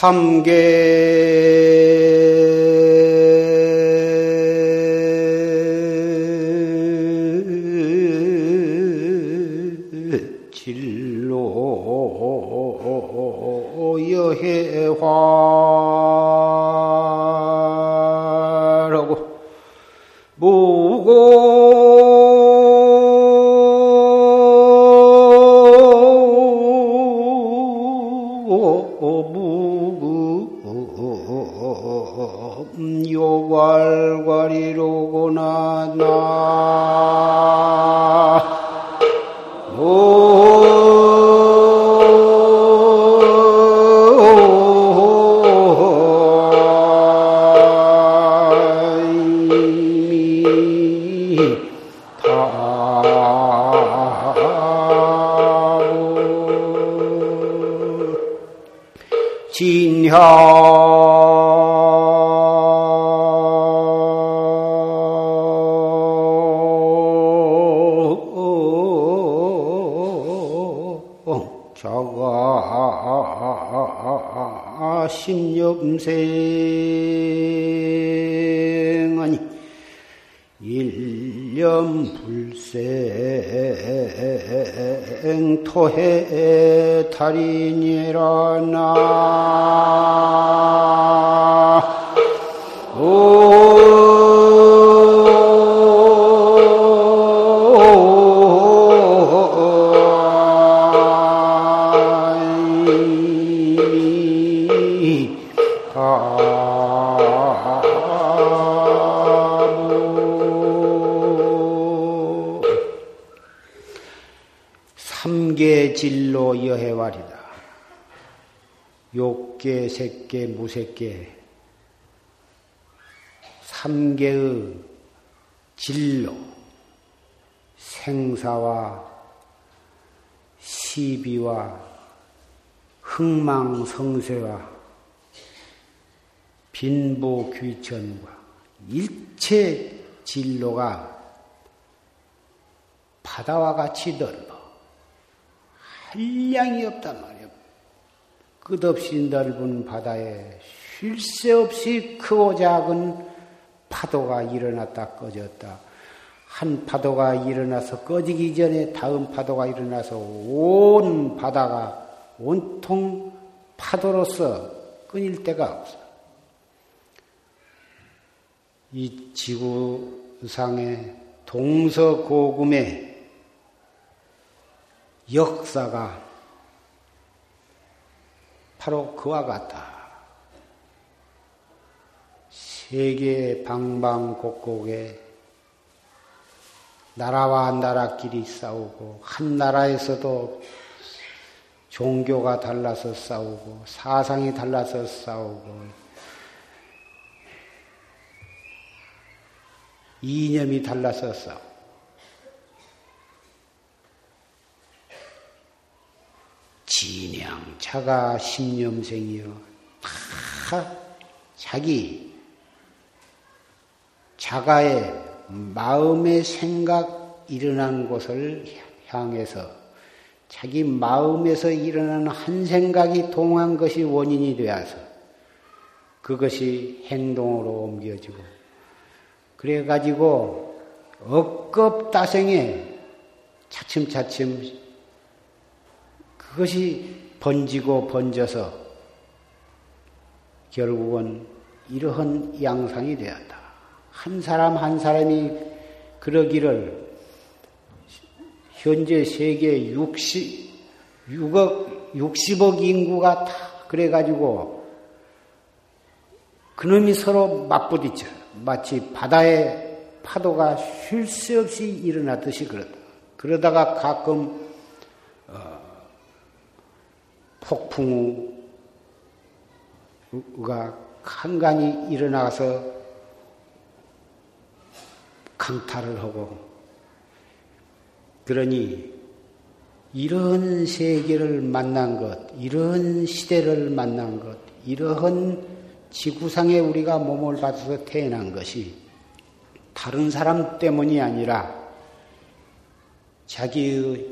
삼계 삼계진로 여해왈이다. 욕계, 색계, 무색계 삼계의 진로, 생사와 시비와 흥망성쇠와 빈부귀천과 일체 진로가 바다와 같이 넓어. 한량이 없단 말이야. 끝없이 넓은 바다에 쉴 새 없이 크고 작은 파도가 일어났다 꺼졌다. 한 파도가 일어나서 꺼지기 전에 다음 파도가 일어나서 온 바다가 온통 파도로서 끊일 데가 없어. 이 지구상의 동서고금의 역사가 바로 그와 같다. 세계 방방곡곡에 나라와 나라끼리 싸우고 한 나라에서도 종교가 달라서 싸우고 사상이 달라서 싸우고 이념이 달라서 싸우고 진양. 자가 십념생이요. 다 자기 자가의 마음의 생각 일어난 곳을 향해서 자기 마음에서 일어나는 한 생각이 동한 것이 원인이 되어서 그것이 행동으로 옮겨지고 그래 가지고 억겁다생에 차츰차츰 그것이 번지고 번져서 결국은 이러한 양상이 되었다. 한 사람 한 사람이 그러기를 현재 세계 60, 6억, 60억 인구가 다 그래가지고 그놈이 서로 맞부딪혀. 마치 바다에 파도가 쉴 새 없이 일어나듯이 그렇다. 그러다가 가끔 어, 폭풍우가 한간이 일어나서 강탈을 하고 그러니 이런 세계를 만난 것, 이런 시대를 만난 것, 이러한 지구상에 우리가 몸을 받아서 태어난 것이 다른 사람 때문이 아니라 자기의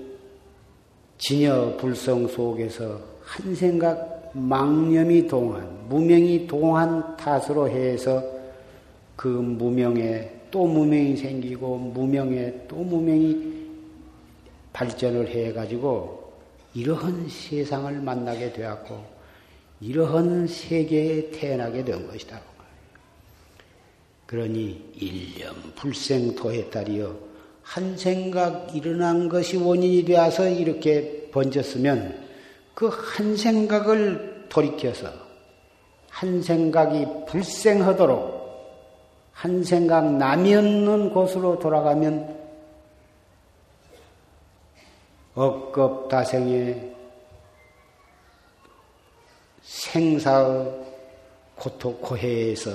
진여 불성 속에서 한 생각 망념이 동한, 무명이 동한 탓으로 해서 그 무명에 또 무명이 생기고 무명에 또 무명이 발전을 해가지고 이러한 세상을 만나게 되었고 이러한 세계에 태어나게 된 것이다. 그러니 일념 불생토에 따리어 한 생각 일어난 것이 원인이 되어서 이렇게 번졌으면 그 한 생각을 돌이켜서 한 생각이 불생하도록 한 생각 남이 없는 곳으로 돌아가면 억겁다생의 생사의 고토 고해에서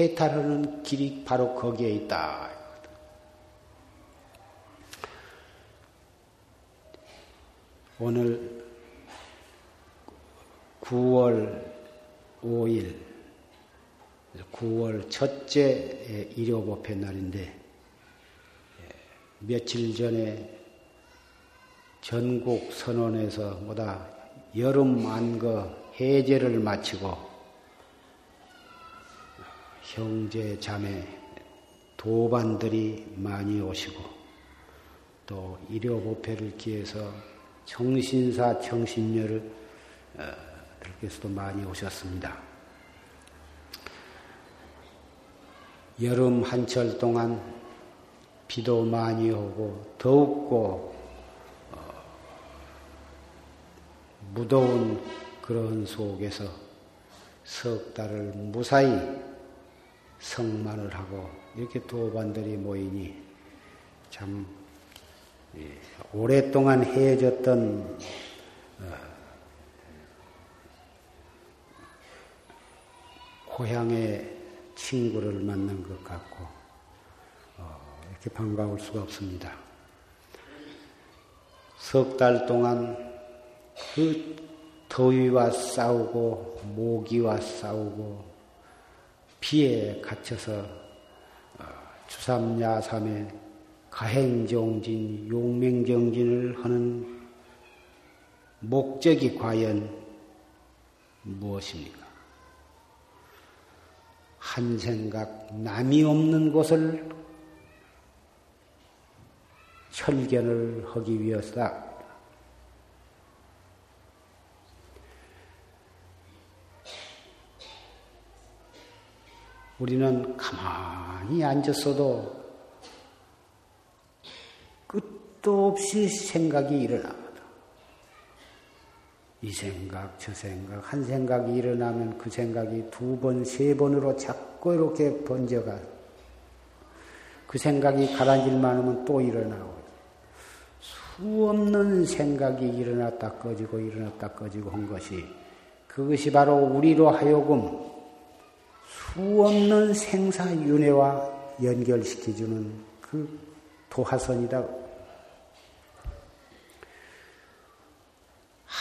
해탈하는 길이 바로 거기에 있다. 오늘 9월 5일, 9월 첫째 일요법회 날인데, 며칠 전에 전국 선언에서 뭐다 여름 안거 해제를 마치고 형제 자매 도반들이 많이 오시고 또 일요법회를 기해서 정신사 정신녀를 어, 들께서도 많이 오셨습니다. 여름 한철 동안 비도 많이 오고 더욱고 무더운 그런 속에서 석 달을 무사히 성만을 하고 이렇게 도반들이 모이니 참 예, 오랫동안 헤어졌던 고향의 친구를 만난 것 같고 어, 이렇게 반가울 수가 없습니다. 석 달 동안 그 더위와 싸우고 모기와 싸우고 피에 갇혀서 어, 주삼야삼의 가행정진, 용맹정진을 하는 목적이 과연 무엇입니까? 한 생각 남이 없는 곳을 철견을 하기 위해서다. 우리는 가만히 앉았어도 끝도 없이 생각이 일어나거든. 이 생각, 저 생각, 한 생각이 일어나면 그 생각이 두 번, 세 번으로 자꾸 이렇게 번져가. 그 생각이 가라앉을만 하면 또 일어나고. 수 없는 생각이 일어났다 꺼지고 일어났다 꺼지고 한 것이 그것이 바로 우리로 하여금 수 없는 생사윤회와 연결시켜주는 그 도화선이다.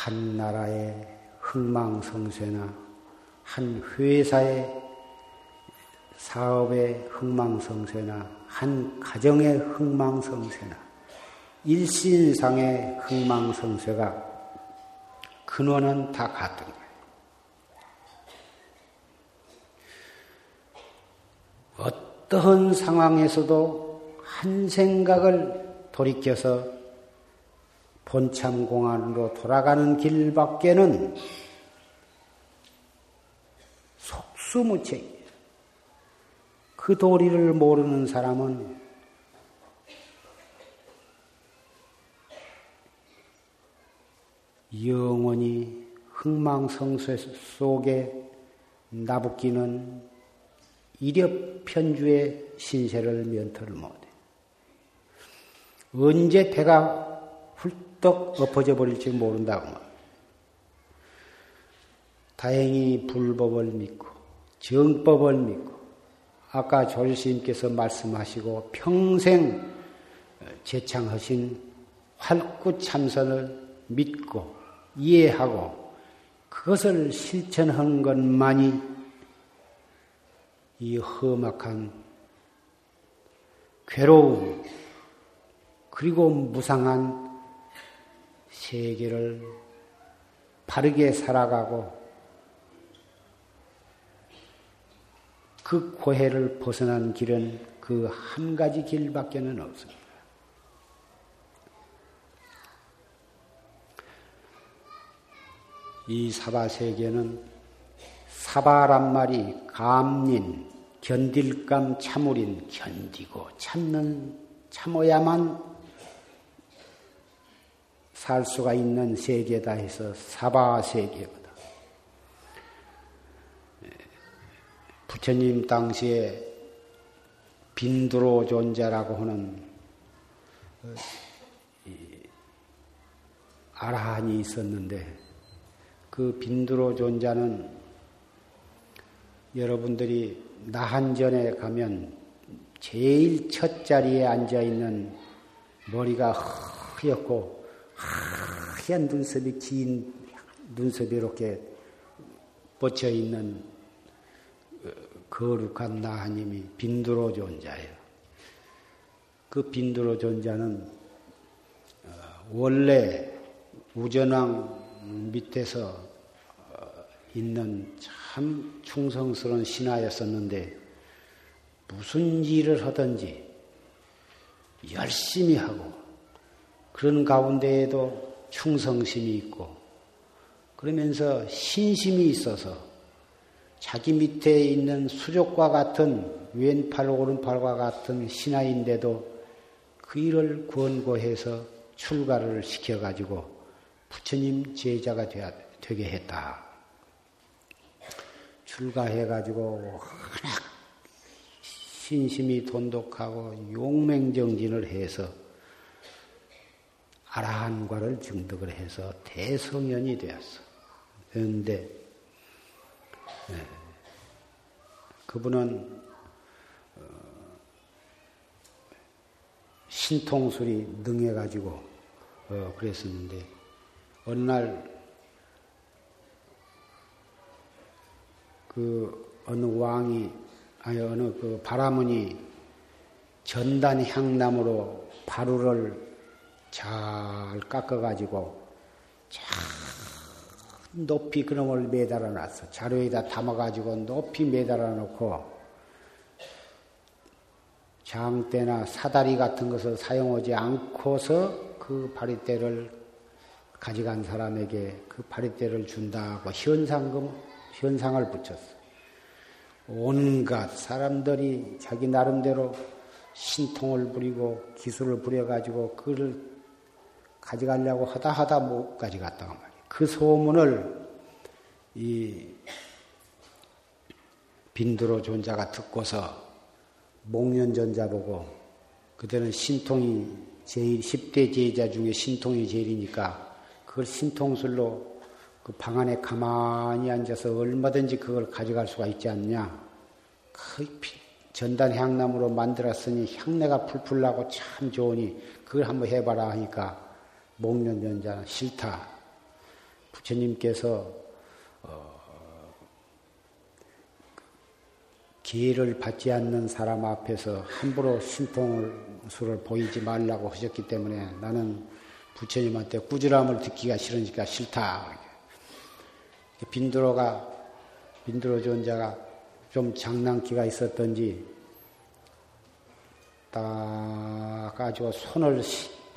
한 나라의 흥망성쇠나 한 회사의 사업의 흥망성쇠나 한 가정의 흥망성쇠나 일신상의 흥망성쇠가 근원은 다 같은 거예요. 어떠한 상황에서도 한 생각을 돌이켜서 본참공안으로 돌아가는 길밖에는 속수무책. 그 도리를 모르는 사람은 영원히 흥망성쇠 속에 나붙기는 이력 편주의 신세를 면토를 못해. 언제 배가 훌떡 엎어져 버릴지 모른다고 말. 다행히 불법을 믿고 정법을 믿고 아까 조실님께서 말씀하시고 평생 제창하신 활구 참선을 믿고 이해하고 그것을 실천한 것만이 이 험악한 괴로움 그리고 무상한 세계를 바르게 살아가고 그 고해를 벗어난 길은 그 한 가지 길밖에는 없습니다. 이 사바 세계는 사바란 말이 감린, 견딜감 참으린, 견디고 참는, 참어야만 살 수가 있는 세계다 해서 사바 세계거든. 부처님 당시에 빈두로 존재라고 하는 어, 아라한이 있었는데 그 빈두로 존재는 여러분들이 나한전에 가면 제일 첫 자리에 앉아 있는 머리가 허옇고 하얀 눈썹이 긴 눈썹이 이렇게 뻗쳐 있는 거룩한 나하님이 빈두로 존자예요. 그 빈두로 존자는 어, 원래 우전왕 밑에서 어, 있는 참 충성스러운 신하였었는데 무슨 일을 하든지 열심히 하고 그런 가운데에도 충성심이 있고 그러면서 신심이 있어서 자기 밑에 있는 수족과 같은 왼팔 오른팔과 같은 신하인데도 그 일을 권고해서 출가를 시켜가지고 부처님 제자가 되게 했다. 출가해가지고 워낙 신심이 돈독하고 용맹정진을 해서 아라한과를 증득을 해서 대성연이 되었어. 그런데 네. 그분은 어, 신통술이 능해가지고 어, 그랬었는데 어느 날 그 어느 왕이 아니 어느 그 바라문이 전단 향나무로 바루를 잘 깎아가지고 잘 높이 그놈을 매달아 놨어. 자료에다 담아가지고 높이 매달아 놓고 장대나 사다리 같은 것을 사용하지 않고서 그 바리대를 가져간 사람에게 그 바리대를 준다고 현상금, 현상을 붙였어. 온갖 사람들이 자기 나름대로 신통을 부리고 기술을 부려가지고 그를 가져가려고 하다 하다 못 가져갔다고 말이야. 그 소문을 이 빈두로 존자가 듣고서 목련 전자 보고 그때는 신통이 제일 10대 제자 중에 신통이 제일이니까 그걸 신통술로 그 방 안에 가만히 앉아서 얼마든지 그걸 가져갈 수가 있지 않냐. 그 전단 향나무로 만들었으니 향내가 풀풀 나고 참 좋으니 그걸 한번 해봐라 하니까 목련전자는 싫다. 부처님께서 어, 기회를 받지 않는 사람 앞에서 함부로 신통술을 보이지 말라고 하셨기 때문에 나는 부처님한테 꾸지람을 듣기가 싫으니까 싫다. 빈드로가 빈드로 존자가 좀 장난기가 있었던지 딱 가지고 손을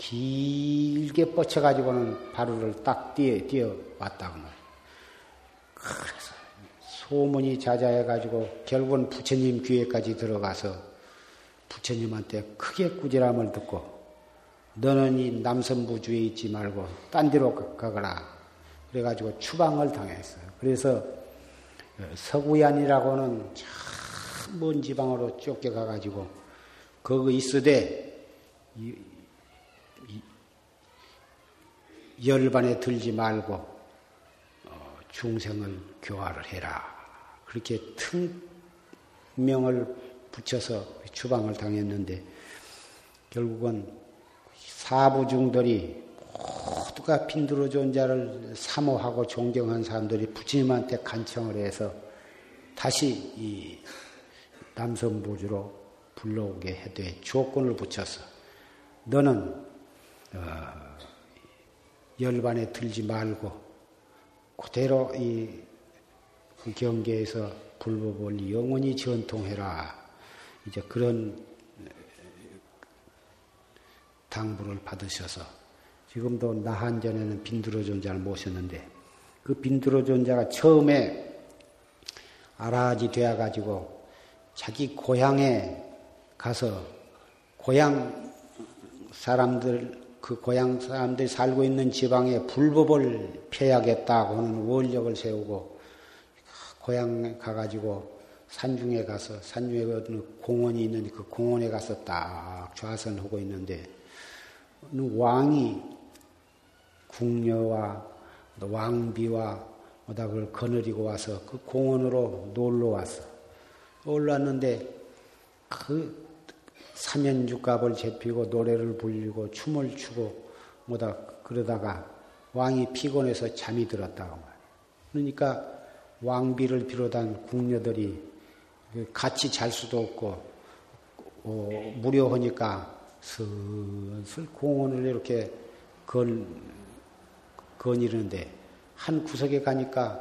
길게 뻗쳐가지고는 바루를 딱 뛰어, 뛰어 왔다고 말. 그래서 소문이 자자해가지고 결국은 부처님 귀에까지 들어가서 부처님한테 크게 꾸지람을 듣고 너는 이 남선부주에 있지 말고 딴 데로 가거라. 그래가지고 추방을 당했어요. 그래서 서구얀이라고는 참 먼 지방으로 쫓겨가가지고 거기 있으되 열반에 들지 말고 어, 중생을 교화를 해라. 그렇게 특명을 붙여서 추방을 당했는데 결국은 사부중들이 모두가 빈두로 존자를 사모하고 존경한 사람들이 부처님한테 간청을 해서 다시 이 남선부주로 불러오게 해되 조건을 붙여서 너는 어, 열반에 들지 말고 그대로 이그 경계에서 불법을 영원히 전통해라. 이제 그런 당부를 받으셔서 지금도 나한 전에는 빈두로 존자를 모셨는데 그 빈두로 존자가 처음에 아라지 되어 가지고 자기 고향에 가서 고향 사람들 그 고향 사람들이 살고 있는 지방에 불법을 펴야겠다고 하는 원력을 세우고 고향에 가가지고 산중에 가서 산중에 어느 공원이 있는 그 공원에 가서 딱 좌선하고 있는데 왕이 궁녀와 왕비와 오다 그걸 거느리고 와서 그 공원으로 놀러 왔어. 올랐는데 그 사면죽갑을 제피고 노래를 불리고 춤을 추고 뭐다 그러다가 왕이 피곤해서 잠이 들었다고 말이야. 그러니까 왕비를 비롯한 궁녀들이 그 같이 잘 수도 없고 어, 무료하니까 슬슬 공원을 이렇게 건 거니는데 한 구석에 가니까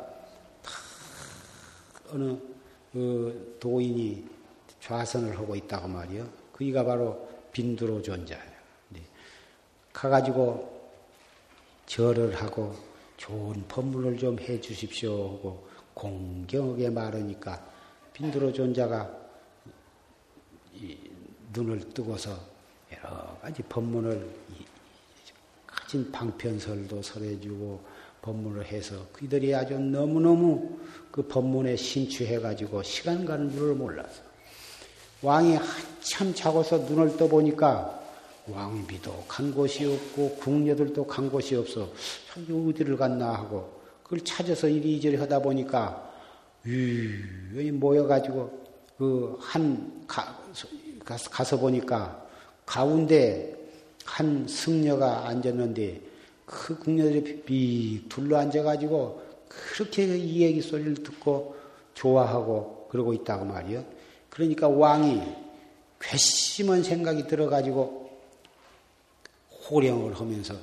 어느 그 도인이 좌선을 하고 있다고 말이요. 그이가 바로 빈두로 존자예요. 네. 가가지고 절을 하고 좋은 법문을 좀 해 주십시오 하고 공경하게 말하니까 빈두로 존자가 눈을 뜨고서 여러 가지 법문을 가진 방편설도 설해주고 법문을 해서 그들이 아주 너무너무 그 법문에 심취해가지고 시간 가는 줄을 몰라서 왕이 한참 자고서 눈을 떠보니까 왕비도 간 곳이 없고 궁녀들도 간 곳이 없어 저기 어디를 갔나 하고 그걸 찾아서 이리저리 하다 보니까 유연히 모여가지고 그 한 가서 보니까 가운데 한 승려가 앉았는데 그 궁녀들이 삐 둘러 앉아가지고 그렇게 이 얘기 소리를 듣고 좋아하고 그러고 있다고 말이요. 그러니까 왕이 괘씸한 생각이 들어가지고 호령을 하면서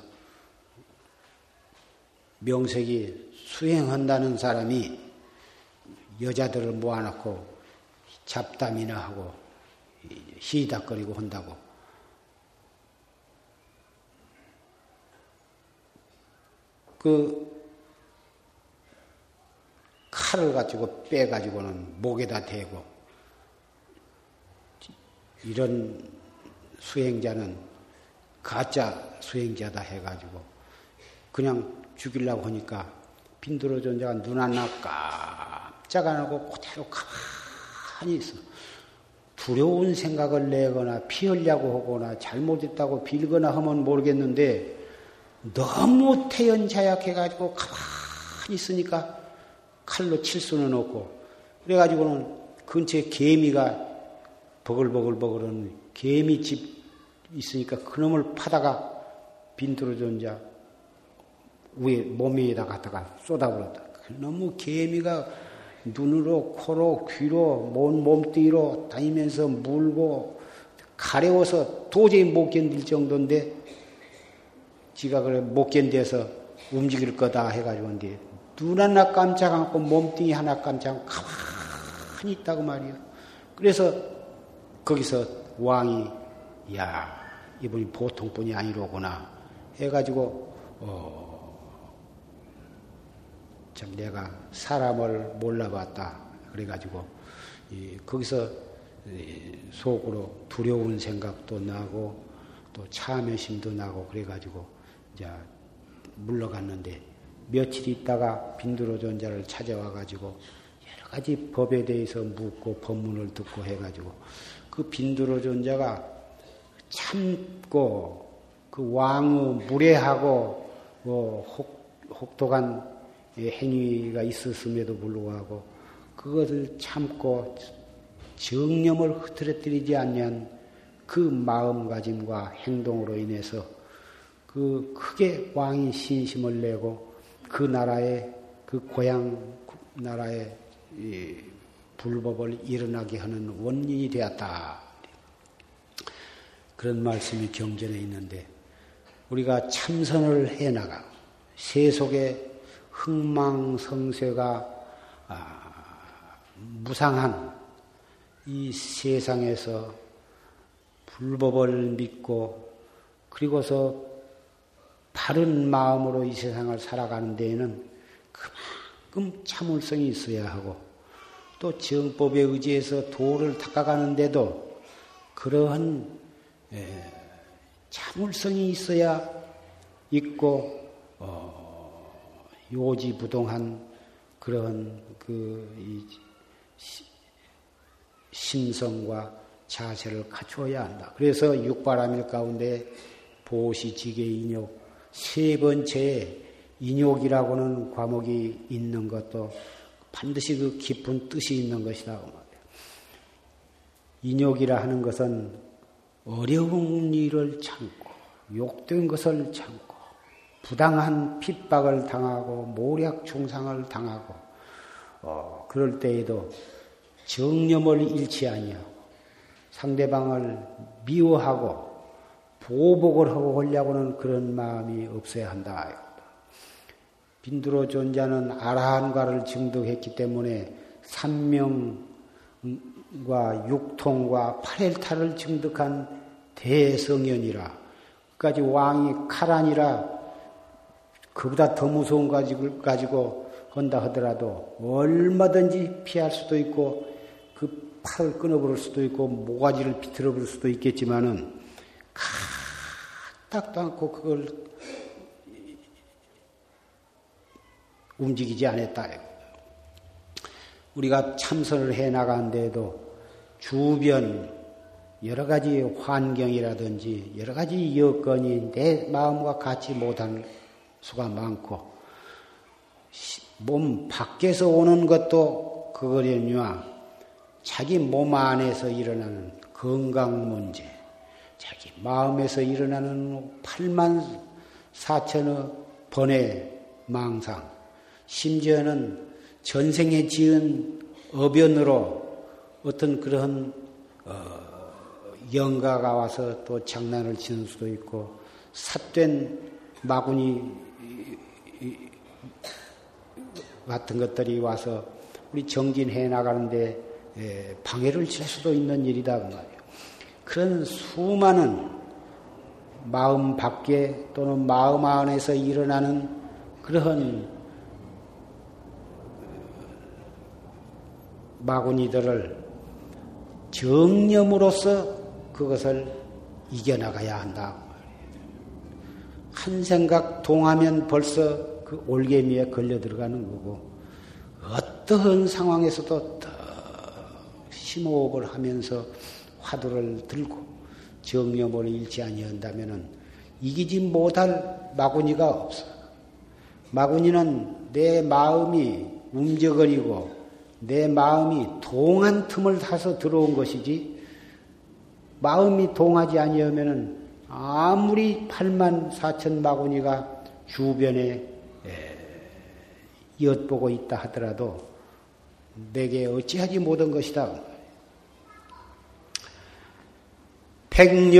명색이 수행한다는 사람이 여자들을 모아놓고 잡담이나 하고 시닥거리고 한다고. 그 칼을 가지고 빼가지고는 목에다 대고 이런 수행자는 가짜 수행자다 해가지고 그냥 죽이려고 하니까 빈도로 존재가 눈 하나 깜짝 안 하고 그대로 가만히 있어. 두려운 생각을 내거나 피하려고 하거나 잘못했다고 빌거나 하면 모르겠는데 너무 태연자약해가지고 가만히 있으니까 칼로 칠 수는 없고 그래가지고는 근처에 개미가 버글버글버글은 개미집 있으니까 그놈을 파다가 빈도로 존자 위에 몸에다 갖다가 쏟아버렸다. 너무 개미가 눈으로 코로 귀로 몸 몸뚱이로 다니면서 물고 가려워서 도저히 못 견딜 정도인데 지가 그래 못 견뎌서 움직일 거다 해가지고 이제 눈 하나 깜짝 않고 몸뚱이 하나 깜짝 가만히 있다고 말이요. 그래서 거기서 왕이 야 이분이 보통 분이 아니로구나 해가지고 어, 참 내가 사람을 몰라봤다. 그래가지고 거기서 속으로 두려운 생각도 나고 또 참회심도 나고 그래가지고 이제 물러갔는데 며칠 있다가 빈두로 존자를 찾아와 가지고 여러 가지 법에 대해서 묻고 법문을 듣고 해가지고 그 빈두로 존자가 참고 그 왕의 무례하고 뭐 혹, 혹독한 행위가 있었음에도 불구하고 그것을 참고 정념을 흐트러뜨리지 않는 그 마음가짐과 행동으로 인해서 그 크게 왕이 신심을 내고 그 나라의 그 고향 나라의 불법을 일어나게 하는 원인이 되었다. 그런 말씀이 경전에 있는데 우리가 참선을 해 나가 세속의 흥망성쇠가 아, 무상한 이 세상에서 불법을 믿고 그리고서 바른 마음으로 이 세상을 살아가는 데에는 그만큼 참을성이 있어야 하고 또 정법에 의지해서 도를 닦아가는데도 그러한 참을성이 있어야 있고 어, 요지부동한 그런 그 심성과 자세를 갖추어야 한다. 그래서 육바람일 가운데 보시, 지계, 인욕 세 번째 인욕이라고는 과목이 있는 것도 반드시 그 깊은 뜻이 있는 것이다. 인욕이라 하는 것은 어려운 일을 참고 욕된 것을 참고 부당한 핍박을 당하고 모략 중상을 당하고 어, 그럴 때에도 정념을 잃지 아니하고 상대방을 미워하고 보복을 하고 하려고는 그런 마음이 없어야 한다. 빈두로 존자는 아라한과를 증득했기 때문에 삼명과 육통과 팔일타를 증득한 대성연이라. 까지 왕이 칼아니라 그보다 더 무서운 가지고 가지고 한다 하더라도 얼마든지 피할 수도 있고 그 팔을 끊어버릴 수도 있고 모가지를 비틀어 버릴 수도 있겠지만은 가딱도 않고 그걸 움직이지 않았다. 우리가 참선을 해 나가는데도 주변 여러 가지 환경이라든지 여러 가지 여건이 내 마음과 같이 못한 수가 많고 몸 밖에서 오는 것도 그거려니와 자기 몸 안에서 일어나는 건강 문제, 자기 마음에서 일어나는 8만 4천의 번의 망상, 심지어는 전생에 지은 어변으로 어떤 그런 어, 영가가 와서 또 장난을 치는 수도 있고 삿된 마구니 같은 것들이 와서 우리 정진해 나가는데 방해를 칠 수도 있는 일이다 그 말이에요. 그런 수많은 마음 밖에 또는 마음 안에서 일어나는 그러한 마구니들을 정념으로서 그것을 이겨나가야 한다. 한 생각 동하면 벌써 그 올개미에 걸려 들어가는 거고, 어떠한 상황에서도 더 심호흡을 하면서 화두를 들고 정념을 잃지 아니한다면 이기지 못할 마구니가 없어. 마구니는 내 마음이 움직거리고 내 마음이 동한 틈을 타서 들어온 것이지 마음이 동하지 아니하면은 아무리 8만 4천 마구니가 주변에 엿보고 있다 하더라도 내게 어찌하지 못한 것이다. 백년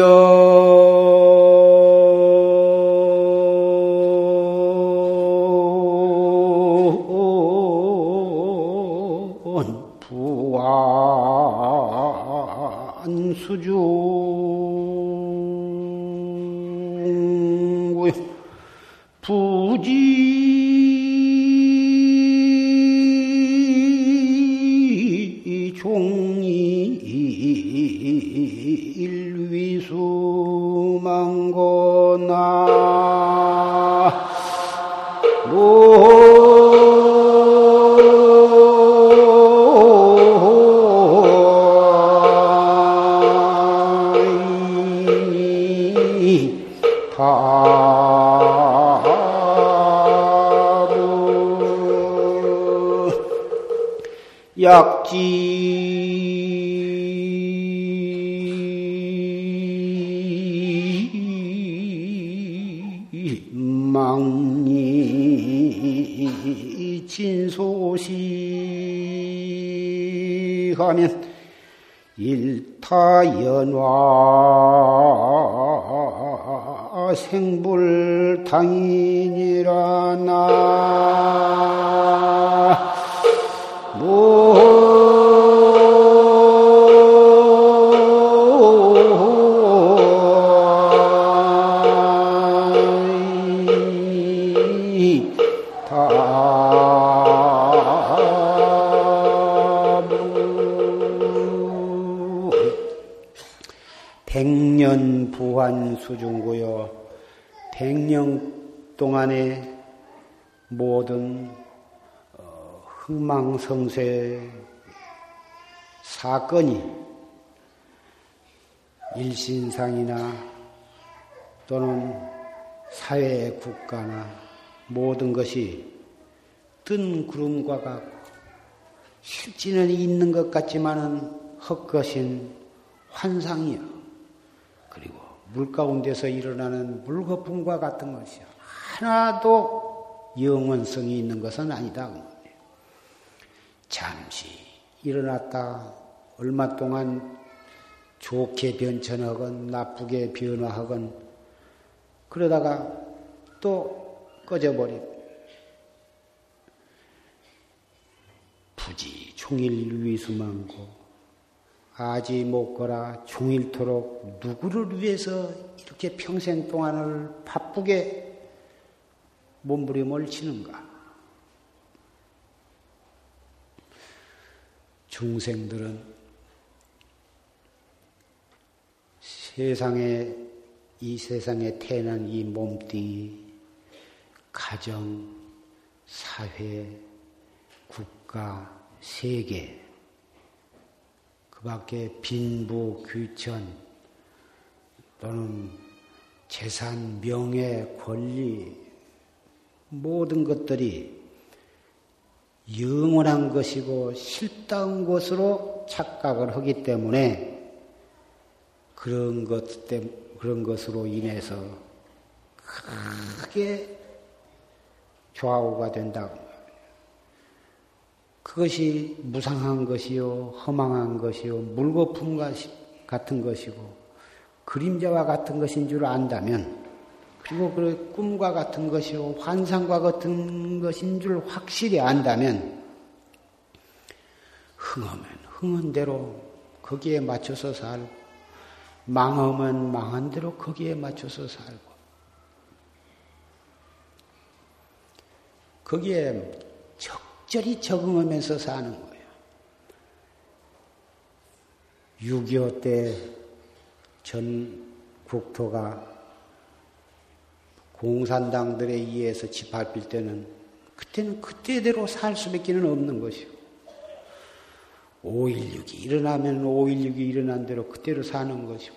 사건이 일신상이나 또는 사회 국가나 모든 것이 뜬 구름과 같고 실지는 있는 것 같지만은 헛것인 환상이요. 그리고 물 가운데서 일어나는 물거품과 같은 것이요. 하나도 영원성이 있는 것은 아니다. 잠시 일어났다 얼마 동안 좋게 변천하건 나쁘게 변화하건 그러다가 또 꺼져버리고 부지 종일 위수만고 아지 못거라 종일토록 누구를 위해서 이렇게 평생 동안을 바쁘게 몸부림을 치는가? 중생들은 세상에 이 세상에 태어난 이 몸뚱이 가정, 사회, 국가, 세계, 그 밖에 빈부, 귀천, 또는 재산, 명예, 권리, 모든 것들이 영원한 것이고 실다운 것으로 착각을 하기 때문에 그런 것 때, 그런 것으로 인해서 크게 좌우가 된다고. 그것이 무상한 것이요, 허망한 것이요, 물거품 같은 것이고, 그림자와 같은 것인 줄 안다면, 그리고 그 꿈과 같은 것이요, 환상과 같은 것인 줄 확실히 안다면, 흥하면 흥한 대로 거기에 맞춰서 살고, 망하면 망한 대로 거기에 맞춰서 살고, 거기에 적절히 적응하면서 사는 거예요. 6.25 때 전 국토가 공산당들에 의해서 짓밟힐 때는 그때는 그때대로 살 수밖에 없는 것이고 5.16이 일어나면 5.16이 일어난 대로 그때로 사는 것이고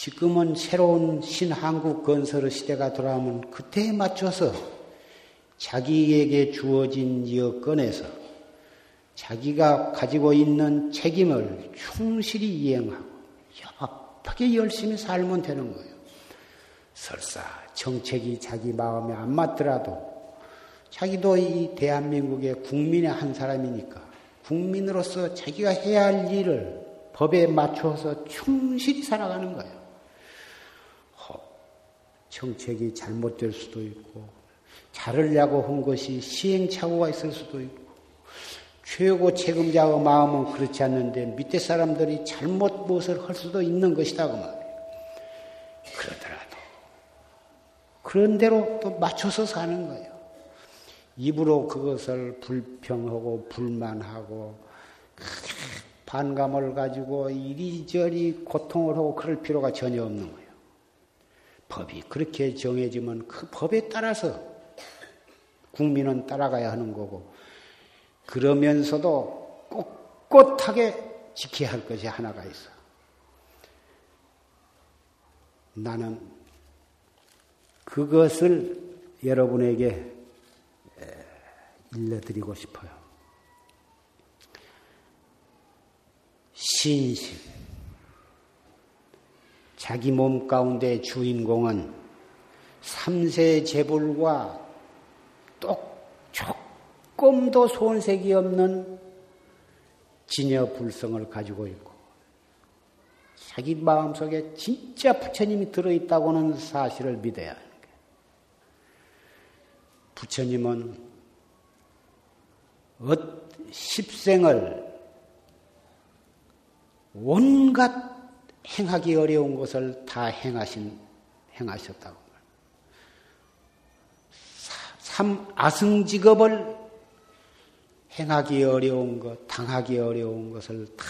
지금은 새로운 신한국 건설 시대가 돌아오면 그때에 맞춰서 자기에게 주어진 여건에서 자기가 가지고 있는 책임을 충실히 이행하고 협하게 열심히 살면 되는 거예요. 설사 정책이 자기 마음에 안 맞더라도 자기도 이 대한민국의 국민의 한 사람이니까 국민으로서 자기가 해야 할 일을 법에 맞춰서 충실히 살아가는 거예요. 정책이 잘못될 수도 있고 자르려고 한 것이 시행착오가 있을 수도 있고 최고 책임자의 마음은 그렇지 않는데 밑에 사람들이 잘못 무엇을 할 수도 있는 것이다 그 말이에요. 그러더라도 그런 대로 또 맞춰서 사는 거예요. 입으로 그것을 불평하고 불만하고 반감을 가지고 이리저리 고통을 하고 그럴 필요가 전혀 없는 거예요. 법이 그렇게 정해지면 그 법에 따라서 국민은 따라가야 하는 거고 그러면서도 꼿꼿하게 지켜야 할 것이 하나가 있어. 나는 그것을 여러분에게 일러드리고 싶어요. 신심. 자기 몸 가운데 주인공은 삼세 재불과 조금도 손색이 없는 진여 불성을 가지고 있고 자기 마음속에 진짜 부처님이 들어있다고는 사실을 믿어야 하는 거예요. 부처님은 십생을 온갖 행하기 어려운 것을 다 행하신, 행하셨다고. 참 아승직업을 행하기 어려운 것, 당하기 어려운 것을 다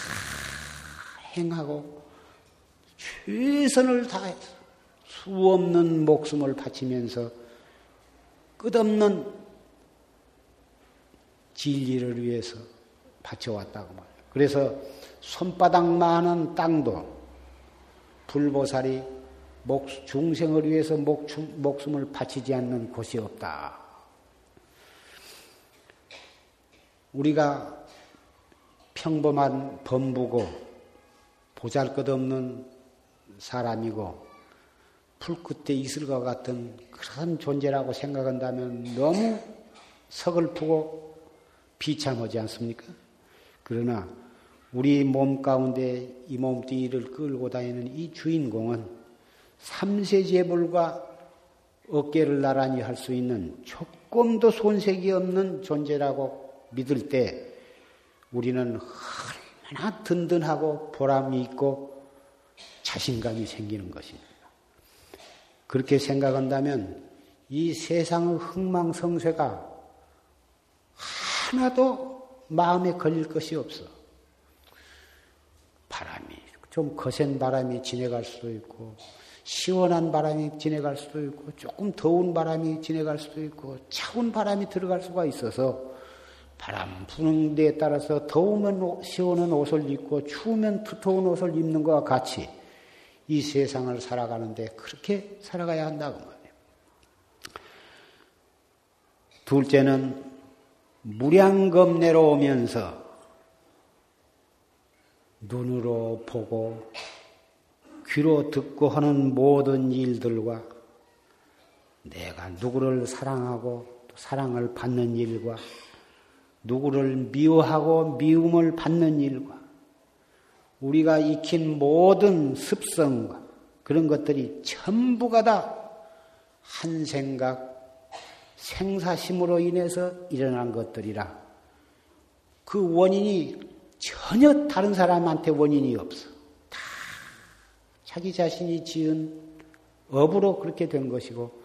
행하고 최선을 다해서 수 없는 목숨을 바치면서 끝없는 진리를 위해서 바쳐왔다고 말이에요. 그래서 손바닥만한 땅도 불보살이 목, 중생을 위해서 목숨, 목숨을 바치지 않는 곳이 없다. 우리가 평범한 범부고 보잘 것 없는 사람이고 풀 끝에 있을 것 같은 그런 존재라고 생각한다면 너무 서글프고 비참하지 않습니까? 그러나 우리 몸 가운데 이 몸뚱이를 끌고 다니는 이 주인공은 삼세제불과 어깨를 나란히 할 수 있는 조금도 손색이 없는 존재라고 믿을 때 우리는 얼마나 든든하고 보람이 있고 자신감이 생기는 것입니다. 그렇게 생각한다면 이 세상의 흥망성쇠가 하나도 마음에 걸릴 것이 없어. 좀 거센 바람이 지내갈 수도 있고, 시원한 바람이 지내갈 수도 있고, 조금 더운 바람이 지내갈 수도 있고, 차운 바람이 들어갈 수가 있어서, 바람 부는 데에 따라서 더우면 시원한 옷을 입고, 추우면 두터운 옷을 입는 것과 같이, 이 세상을 살아가는데 그렇게 살아가야 한다고 말이에요. 둘째는 무량겁 내려오면서 눈으로 보고 귀로 듣고 하는 모든 일들과 내가 누구를 사랑하고 또 사랑을 받는 일과 누구를 미워하고 미움을 받는 일과 우리가 익힌 모든 습성과 그런 것들이 전부가 다 한 생각, 생사심으로 인해서 일어난 것들이라. 그 원인이 전혀 다른 사람한테 원인이 없어. 다 자기 자신이 지은 업으로 그렇게 된 것이고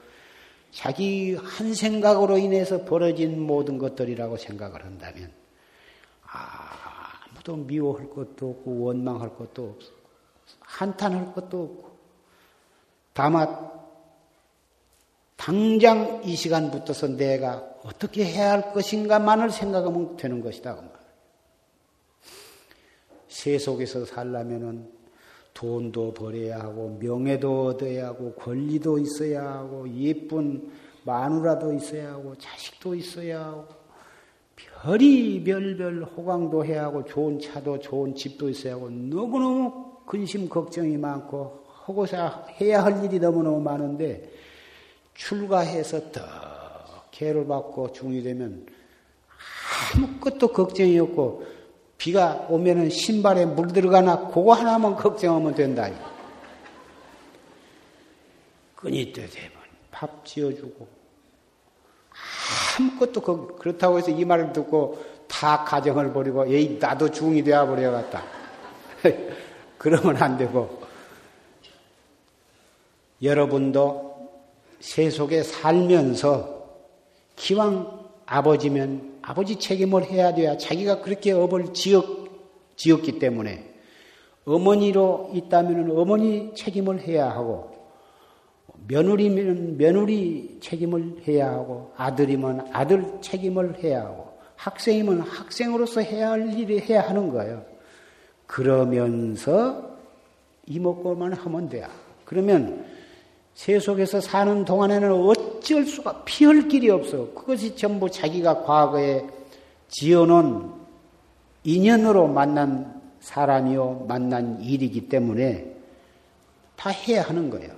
자기 한 생각으로 인해서 벌어진 모든 것들이라고 생각을 한다면 또 미워할 것도 없고 원망할 것도 없고 한탄할 것도 없고 다만 당장 이 시간부터서 내가 어떻게 해야 할 것인가만을 생각하면 되는 것이다. 그 세속에서 살려면은 돈도 벌어야 하고 명예도 얻어야 하고 권리도 있어야 하고 예쁜 마누라도 있어야 하고 자식도 있어야 하고 별이 별별 호강도 해야 하고 좋은 차도 좋은 집도 있어야 하고 너무너무 근심 걱정이 많고 하고자 해야 할 일이 너무너무 많은데 출가해서 더 개를 받고 중이 되면 아무것도 걱정이 없고 비가 오면은 신발에 물 들어가나 그거 하나만 걱정하면 된다. 끈이 때 되면 밥 지어주고 아무것도 그, 그렇다고 해서 이 말을 듣고 다 가정을 버리고 에이 나도 중이 되어 버려갔다. 그러면 안 되고 여러분도 세속에 살면서 기왕 아버지면 아버지 책임을 해야 돼야 자기가 그렇게 업을 지었, 지었기 때문에 어머니로 있다면 어머니 책임을 해야 하고 며느리면 며느리 책임을 해야 하고 아들이면 아들 책임을 해야 하고 학생이면 학생으로서 해야 할 일을 해야 하는 거예요. 그러면서 이목구만 하면 돼요. 그러면 세속에서 사는 동안에는 어쩔 수가 피할 길이 없어. 그것이 전부 자기가 과거에 지어놓은 인연으로 만난 사람이요, 만난 일이기 때문에 다 해야 하는 거예요.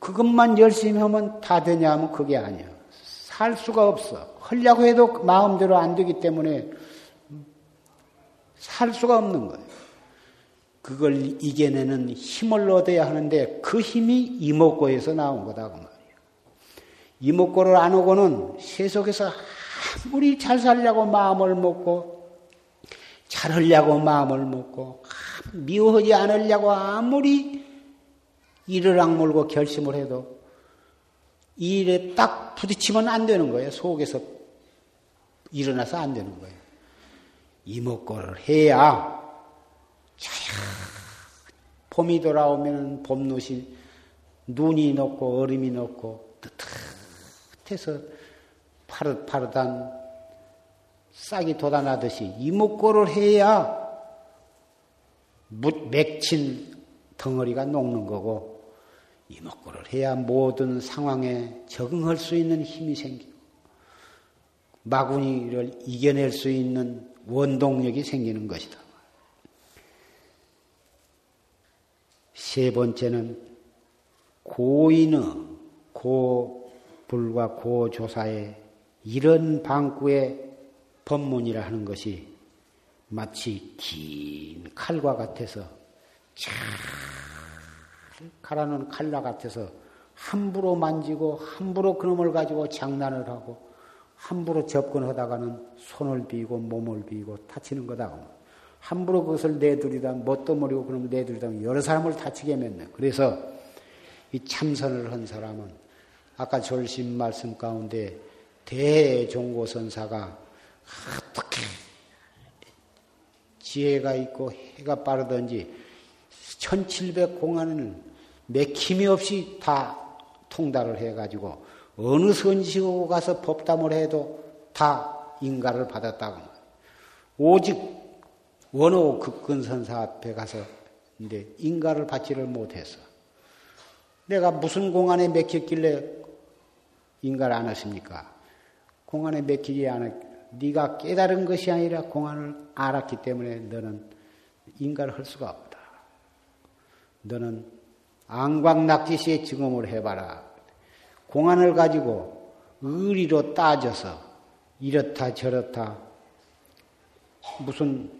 그것만 열심히 하면 다 되냐 하면 그게 아니야. 살 수가 없어. 하려고 해도 마음대로 안 되기 때문에 살 수가 없는 거예요. 그걸 이겨내는 힘을 얻어야 하는데 그 힘이 이목고에서 나온 거다 그말 이목고를 안 오고는 세속에서 아무리 잘 살려고 마음을 먹고 잘 하려고 마음을 먹고 미워하지 않으려고 아무리 이를 악물고 결심을 해도 이 일에 딱 부딪히면 안 되는 거예요. 속에서 일어나서 안 되는 거예요. 이목구를 해야 자야 봄이 돌아오면 봄 눈이 눈이 녹고 얼음이 녹고 뜨뜻 해서 파릇파릇한 싹이 돋아나듯이 이목고를 해야 맥힌 덩어리가 녹는 거고 이목구를 해야 모든 상황에 적응할 수 있는 힘이 생기고 마구니를 이겨낼 수 있는 원동력이 생기는 것이다. 세 번째는 고인의 고 불과 고조사의 이런 방구의 법문이라 하는 것이 마치 긴 칼과 같아서 잘 가라는 칼과 같아서 함부로 만지고 함부로 그놈을 가지고 장난을 하고 함부로 접근하다가는 손을 비고 몸을 비고 다치는 거다. 함부로 그것을 내두리다 뭣도 모르고 그놈을 내두리다 여러 사람을 다치게 맺네. 그래서 이 참선을 한 사람은 아까 졸심 말씀 가운데 대종고선사가 어떻게 지혜가 있고 해가 빠르든지 1700 공안을 맥힘이 없이 다 통달을 해가지고 어느 선지고 가서 법담을 해도 다 인가를 받았다고. 오직 원호 극근선사 앞에 가서 인가를 받지를 못해서 내가 무슨 공안에 맥혔길래 인가를 안 했습니까? 공안에 맥히지 않았 네가 깨달은 것이 아니라 공안을 알았기 때문에 너는 인가를 할 수가 없다. 너는 안광낙지시에 증험을 해봐라. 공안을 가지고 의리로 따져서 이렇다 저렇다 무슨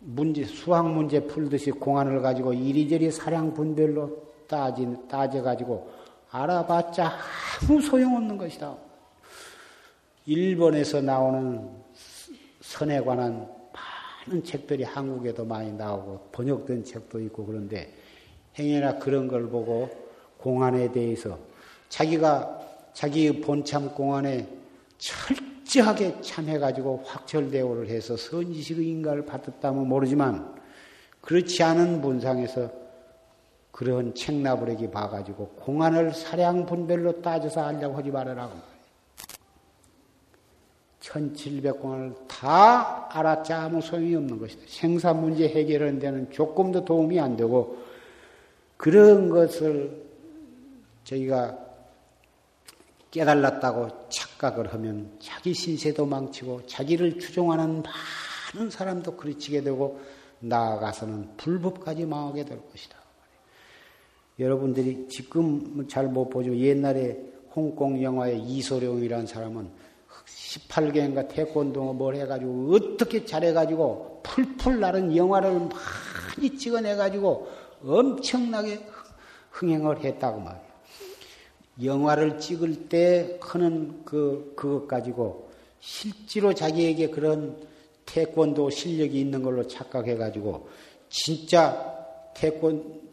문제 수학 문제 풀듯이 공안을 가지고 이리저리 사량 분별로 따지 따져 가지고 알아봤자 아무 소용없는 것이다. 일본에서 나오는 선에 관한 많은 책들이 한국에도 많이 나오고 번역된 책도 있고 그런데 행여나 그런 걸 보고 공안에 대해서 자기가 자기의 본참 공안에 철저하게 참해가지고 확철대오를 해서 선지식의 인가를 받았다면 모르지만 그렇지 않은 문상에서 그런 책나부레기 봐가지고 공안을 사량 분별로 따져서 알려고 하지 말아라고. 1700공안을 다 알았자 아무 소용이 없는 것이다. 생산 문제 해결하는 데는 조금도 도움이 안 되고 그런 것을 저희가 깨달았다고 착각을 하면 자기 신세도 망치고 자기를 추종하는 많은 사람도 그르치게 되고 나아가서는 불법까지 망하게 될 것이다. 여러분들이 지금 잘 못 보죠. 옛날에 홍콩 영화의 이소룡이라는 사람은 18개인가 태권도 뭘 해가지고 어떻게 잘해가지고 풀풀 나는 영화를 많이 찍어내가지고 엄청나게 흥행을 했다고 말이에요. 영화를 찍을 때 하는 그, 그것 가지고 실제로 자기에게 그런 태권도 실력이 있는 걸로 착각해가지고 진짜 태권도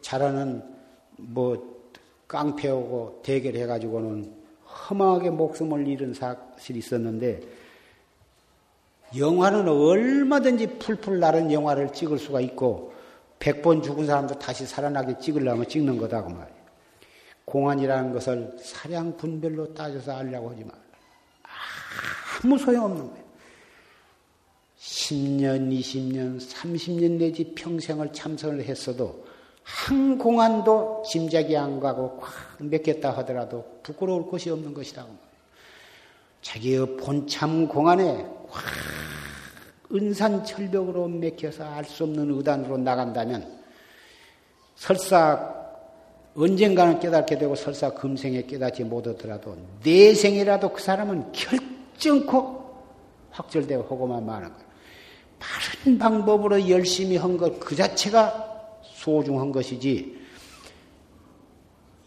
잘하는 뭐 깡패하고 대결해가지고는 허망하게 목숨을 잃은 사실이 있었는데 영화는 얼마든지 풀풀 나른 영화를 찍을 수가 있고 백 번 죽은 사람도 다시 살아나게 찍으려면 찍는 거다 그 말이에요. 공안이라는 것을 사량 분별로 따져서 알려고 하지 말 아무 소용없는 거예요. 10년, 20년, 30년 내지 평생을 참선을 했어도 한 공안도 짐작이 안 가고 꽉 맡겼다 하더라도 부끄러울 것이 없는 것이다. 자기의 본참 공안에 확 은산 철벽으로 맥혀서 알 수 없는 의단으로 나간다면 설사 언젠가는 깨닫게 되고 설사 금생에 깨닫지 못하더라도 내생이라도 그 사람은 결정코 확절되고 호고만 많은 거예요. 바른 방법으로 열심히 한 것 그 자체가 소중한 것이지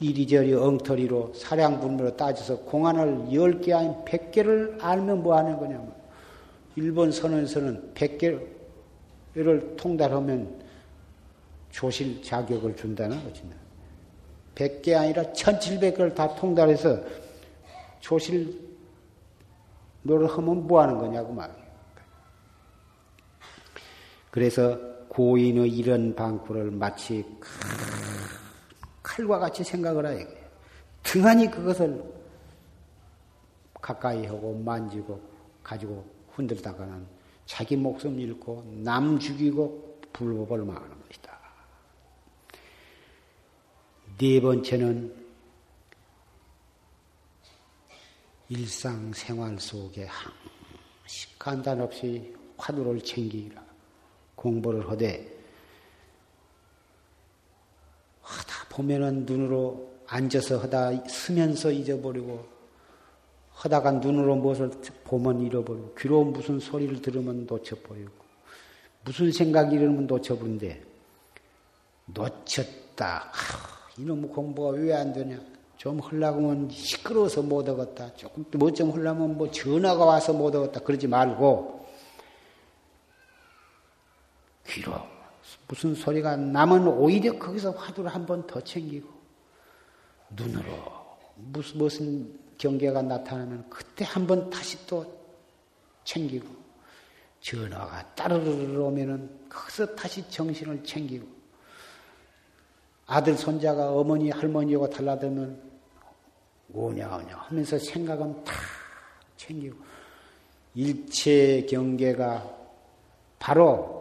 이리저리 엉터리로 사량분별로 따져서 공안을 10개 아닌 100개를 알면 뭐 하는 거냐면 일본 선원에서는 100개를 통달하면 조실 자격을 준다는 것입니다. 100개 아니라 1700개를 다 통달해서 조실 노릇을 하면 뭐 하는 거냐고 말이에요. 그래서 고인의 이런 방구를 마치 칼과 같이 생각을 하여 등한히 그것을 가까이 하고 만지고 가지고 흔들다가는 자기 목숨 잃고 남 죽이고 불법을 망하는 것이다. 네 번째는 일상생활 속에 항시 간단 없이 화두를 챙기라. 공부를 하되 하다 보면은 눈으로 앉아서 하다 쓰면서 잊어버리고 하다가 눈으로 무엇을 보면 잃어버리고 귀로 무슨 소리를 들으면 놓쳐버리고 무슨 생각이 이러면 놓쳐버린데 놓쳤다. 아, 이놈 공부가 왜 안 되냐? 좀 하려면 시끄러워서 못 얻었다. 조금 뭐좀 하려면 뭐 전화가 와서 못 얻었다. 그러지 말고 귀로. 무슨 소리가 나면 오히려 거기서 화두를 한 번 더 챙기고 눈으로 무슨 무슨 경계가 나타나면 그때 한 번 다시 또 챙기고 전화가 따르르 오면은 거기서 다시 정신을 챙기고 아들 손자가 어머니 할머니하고 달라들면 오냐 오냐 하면서 생각은 다 챙기고 일체 경계가 바로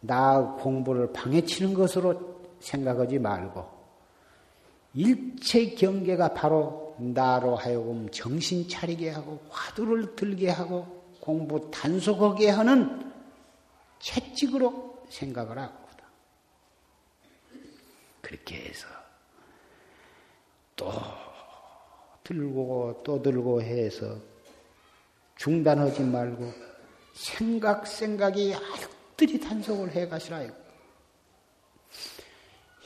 나 공부를 방해치는 것으로 생각하지 말고 일체 경계가 바로 나로 하여금 정신 차리게 하고 화두를 들게 하고 공부 단속하게 하는 채찍으로 생각을 하고 그렇게 해서 또 들고 또 들고 해서 중단하지 말고 생각 생각이 알뜰히 단속을 해 가시라.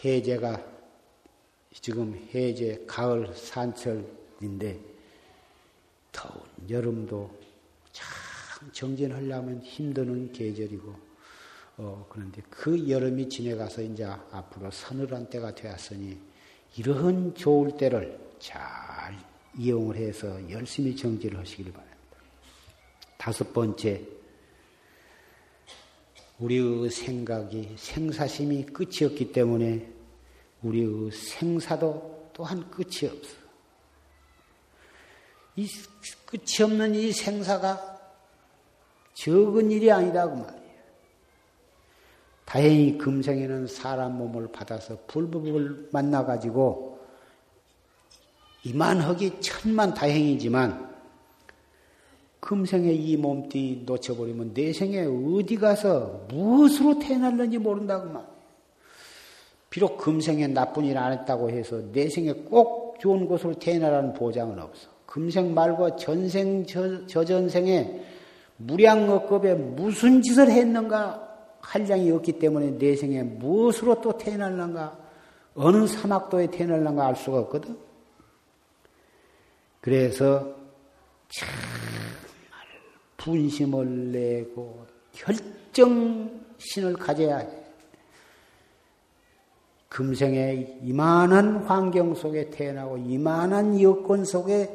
해제가 지금 해제 가을 산철인데 더운 여름도 참 정진하려면 힘드는 계절이고 어 그런데 그 여름이 지내가서 이제 앞으로 서늘한 때가 되었으니 이러한 좋을 때를 잘 이용을 해서 열심히 정지를 하시길 바랍니다. 다섯 번째, 우리의 생각이 생사심이 끝이 없기 때문에 우리의 생사도 또한 끝이 없어. 이 끝이 없는 이 생사가 적은 일이 아니다 그 말이에요. 다행히 금생에는 사람 몸을 받아서 불법을 만나 가지고 이만하기 천만 다행이지만 금생에 이 몸띠 놓쳐버리면 내생에 어디 가서 무엇으로 태어날는지 모른다고 말. 비록 금생에 나쁜 일 안 했다고 해서 내생에 꼭 좋은 곳으로 태어나라는 보장은 없어. 금생 말고 전생 저, 저전생에 무량업급에 무슨 짓을 했는가 한량이 없기 때문에 내생에 무엇으로 또 태어날는가 어느 사막도에 태어날는가 알 수가 없거든. 그래서 정말 분심을 내고 결정신을 가져야 해. 금생에 이만한 환경 속에 태어나고 이만한 여건 속에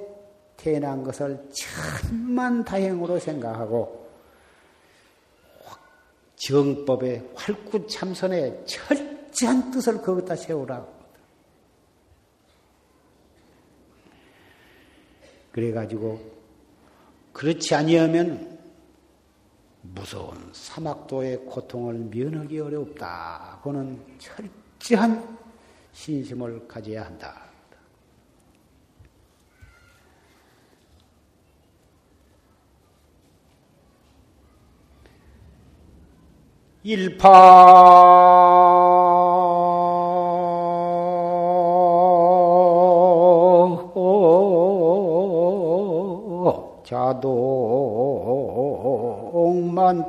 태어난 것을 천만 다행으로 생각하고 정법의 활구 참선에 철저한 뜻을 거기다 세우라고. 그래가지고 그렇지 아니하면 무서운 사막도의 고통을 면하기 어렵다. 그는 철저한 신심을 가져야 한다. 일파 자동만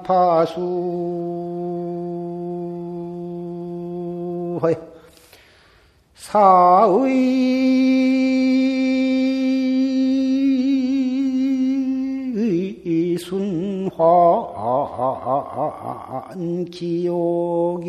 파수. 사의 순화 기옥이리오나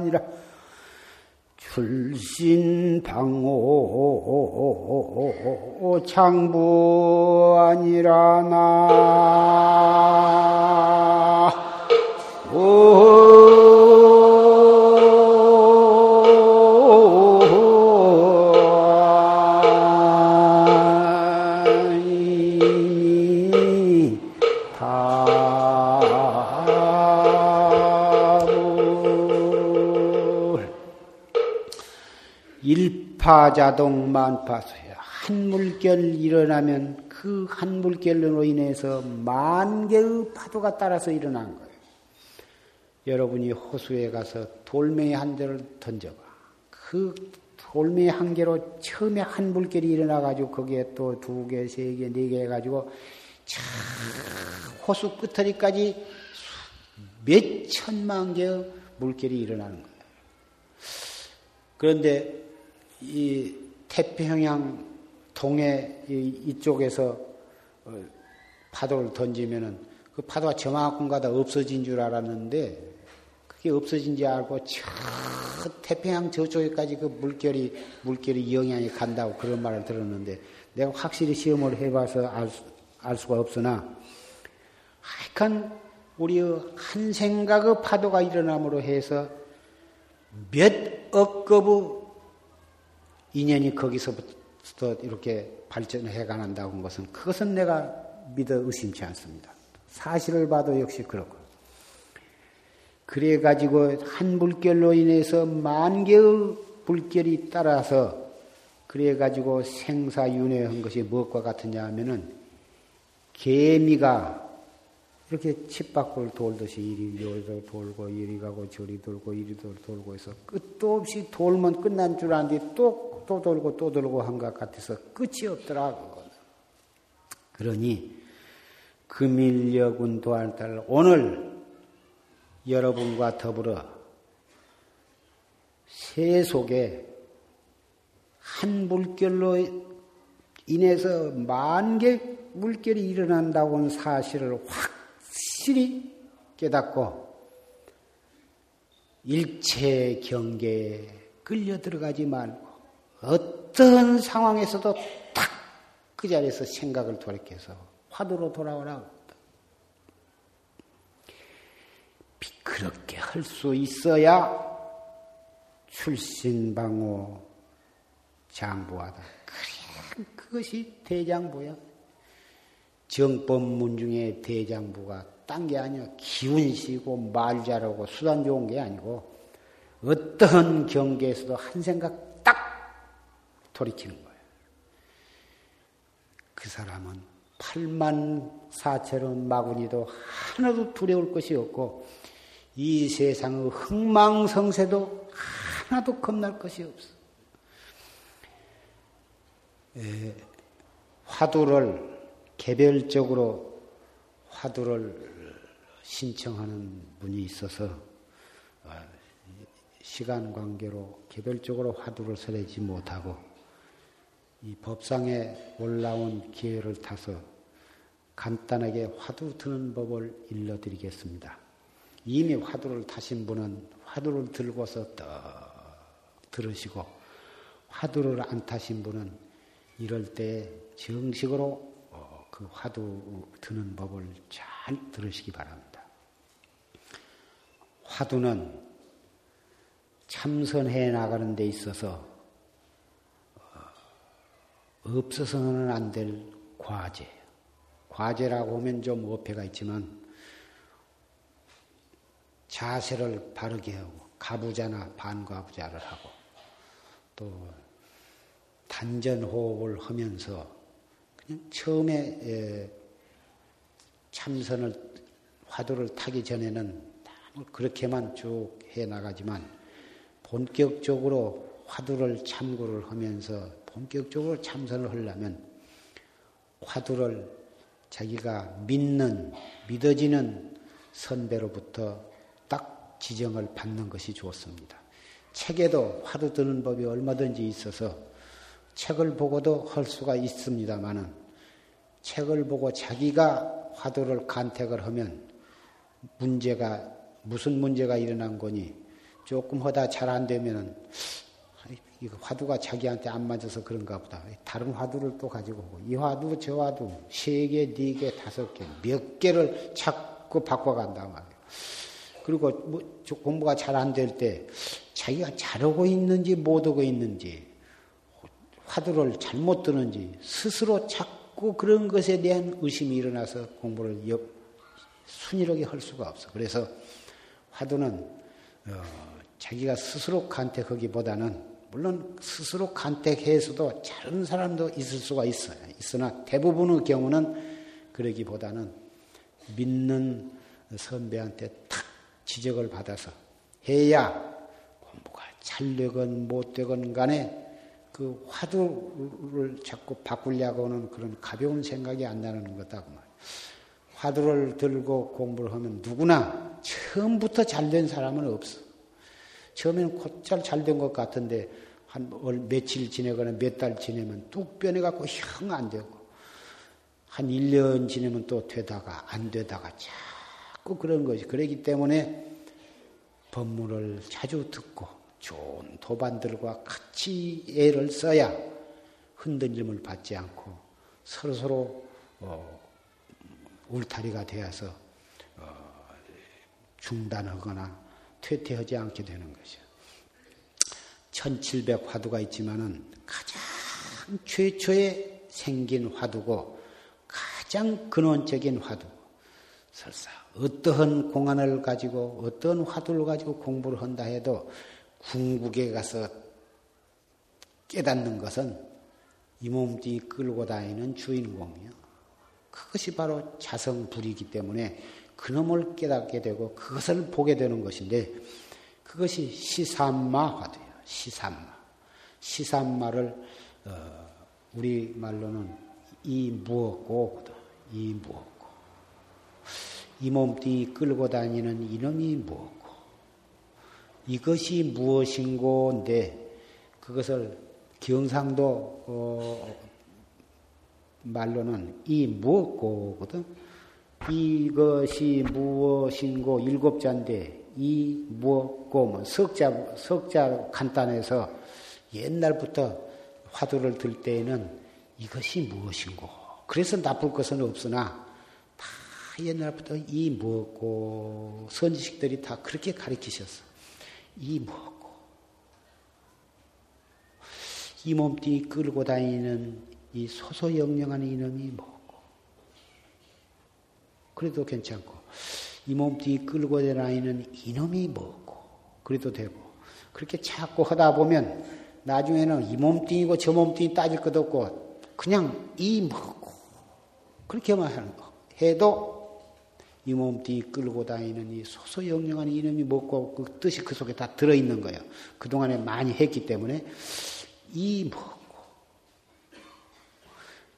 도활단이라 출신 방호 장부 아니라 나 파자동 만파소야. 한 물결 일어나면 그 한 물결로 인해서 만 개의 파도가 따라서 일어난 거예요. 여러분이 호수에 가서 돌멩이 한 개를 던져봐. 그 돌멩이 한 개로 처음에 한 물결이 일어나가지고 거기에 또 두 개, 세 개, 네 개 해가지고 차 호수 끝터리까지 몇 천만 개의 물결이 일어나는 거예요. 그런데 이 태평양 동해 이쪽에서 어, 파도를 던지면은 그 파도가 저만큼 가다 없어진 줄 알았는데 그게 없어진 줄 알고 저 태평양 저쪽에까지 그 물결이 물결이 영향이 간다고 그런 말을 들었는데 내가 확실히 시험을 해봐서 알, 수, 알 수가 없으나 하여간 우리의 한 생각의 파도가 일어남으로 해서 몇 억급의 인연이 거기서부터 이렇게 발전해 가는다고 것은 그것은 내가 믿어 의심치 않습니다. 사실을 봐도 역시 그렇고. 그래 가지고 한 물결로 인해서 만 개의 물결이 따라서 그래 가지고 생사윤회한 것이 무엇과 같으냐 하면은 개미가 이렇게 칩 밖을 돌듯이 이리 여기서 돌고 이리 가고 저리 돌고 이리 돌고 해서 끝도 없이 돌면 끝난 줄 알았는데 또 또 돌고 또 돌고 한 것 같아서 끝이 없더라고. 그러니 금일여군 도안달 오늘 여러분과 더불어 세속에 한 물결로 인해서 만 개 물결이 일어난다고는 사실을 확실히 깨닫고 일체 경계에 끌려 들어가지 말고 어떤 상황에서도 딱 그 자리에서 생각을 돌이켜서 화두로 돌아오라. 그렇게 할 수 있어야 출신방호 장부하다. 그래, 그것이 대장부야. 정법문 중에 대장부가 딴 게 아니야. 기운시고 말 잘하고 수단 좋은 게 아니고 어떤 경계에서도 한 생각 돌이키는 거예요. 그 사람은 8만 4천원 마구니도 하나도 두려울 것이 없고 이 세상의 흥망성쇠도 하나도 겁날 것이 없어. 에, 화두를 개별적으로 화두를 신청하는 분이 있어서 어, 시간 관계로 개별적으로 화두를 설하지 못하고 이 법상에 올라온 기회를 타서 간단하게 화두 드는 법을 일러드리겠습니다. 이미 화두를 타신 분은 화두를 들고서 떡 들으시고 화두를 안 타신 분은 이럴 때 정식으로 어, 그 화두 드는 법을 잘 들으시기 바랍니다. 화두는 참선해 나가는 데 있어서 없어서는 안 될 과제. 과제라고 하면 좀 어폐가 있지만 자세를 바르게 하고 가부자나 반가부자를 하고 또 단전 호흡을 하면서 그냥 처음에 참선을 화두를 타기 전에는 그렇게만 쭉 해 나가지만 본격적으로 화두를 참고를 하면서 본격적으로 참선을 하려면 화두를 자기가 믿는, 믿어지는 선배로부터 딱 지정을 받는 것이 좋습니다. 책에도 화두 드는 법이 얼마든지 있어서 책을 보고도 할 수가 있습니다만은 책을 보고 자기가 화두를 간택을 하면 문제가 무슨 문제가 일어난 거니 조금 하다 잘 안 되면은 이거 화두가 자기한테 안 맞아서 그런가 보다. 다른 화두를 또 가지고 오고 이 화두 저 화두 세 개, 네 개, 다섯 개 몇 개를 자꾸 바꿔간단 말이에요. 그리고 뭐 공부가 잘 안 될 때 자기가 잘하고 있는지 못하고 있는지 화두를 잘못 드는지 스스로 자꾸 그런 것에 대한 의심이 일어나서 공부를 옆, 순이하게 할 수가 없어. 그래서 화두는 어, 자기가 스스로 간택하기보다는 물론 스스로 간택해서도 다른 사람도 있을 수가 있어요. 있으나 대부분의 경우는 그러기보다는 믿는 선배한테 탁 지적을 받아서 해야 공부가 잘 되건 못 되건 간에 그 화두를 자꾸 바꾸려고 하는 그런 가벼운 생각이 안 나는 거다. 그 말. 화두를 들고 공부를 하면 누구나 처음부터 잘 된 사람은 없어. 처음에는 곧잘 잘 된 것 같은데 한 며칠 지내거나 몇 달 지내면 뚝 변해갖고 형 안 되고 한 1년 지내면 또 되다가 안 되다가 자꾸 그런 것이 그러기 때문에 법문을 자주 듣고 좋은 도반들과 같이 애를 써야 흔들림을 받지 않고 서로서로 어, 울타리가 되어서 어, 중단하거나 퇴퇴하지 않게 되는 것이요. 1700 화두가 있지만은 가장 최초에 생긴 화두고 가장 근원적인 화두. 설사 어떠한 공안을 가지고 어떤 화두를 가지고 공부를 한다 해도 궁극에 가서 깨닫는 것은 이 몸뚱이 끌고 다니는 주인공이요. 그것이 바로 자성불이기 때문에 그놈을 깨닫게 되고 그것을 보게 되는 것인데 그것이 시삼마 화두예요. 시삼마. 시삼마를 어, 우리 말로는 이 무엇고거든. 이 무엇고. 이 몸뚱이 끌고 다니는 이놈이 무엇고. 이것이 무엇인고인데 그것을 경상도 어, 말로는 이 무엇고거든. 이것이 무엇인고 일곱 자인데 이 무엇고 뭐 석자 석자 간단해서 옛날부터 화두를 들 때에는 이것이 무엇인고. 그래서 나쁠 것은 없으나 다 옛날부터 이 무엇고 선지식들이 다 그렇게 가르치셨어 이 무엇고. 이 몸뚱이 끌고 다니는 이 소소영령한 이놈이 뭐 그래도 괜찮고 이 몸뚱이 끌고 다니는 이놈이 뭐고 그래도 되고 그렇게 자꾸 하다 보면 나중에는 이 몸뚱이고 저 몸뚱이 따질 것도 없고 그냥 이 뭐고 그렇게만 하는 거 해도 이 몸뚱이 끌고 다니는 이 소소영령한 이놈이 뭐고 그 뜻이 그 속에 다 들어있는 거예요. 그동안에 많이 했기 때문에 이 뭐.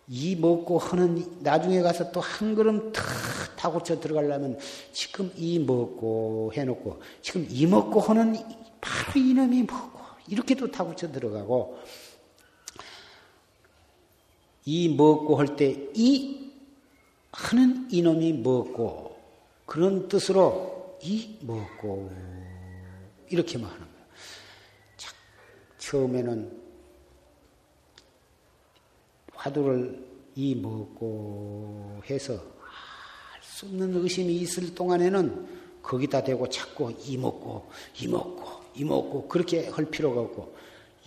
이 먹고 하는 나중에 가서 또 한 걸음 탁 타고 쳐 들어가려면 지금 이 먹고 해놓고 지금 이 먹고 하는 바로 이놈이 먹고 이렇게도 타고 쳐 들어가고 이 먹고 할 때 이 하는 이놈이 먹고 그런 뜻으로 이 먹고 이렇게만 하는 거예요. 처음에는 화두를 이 먹고 해서 알 수 없는 의심이 있을 동안에는 거기다 대고 자꾸 이 먹고 이 먹고 이 먹고 그렇게 할 필요가 없고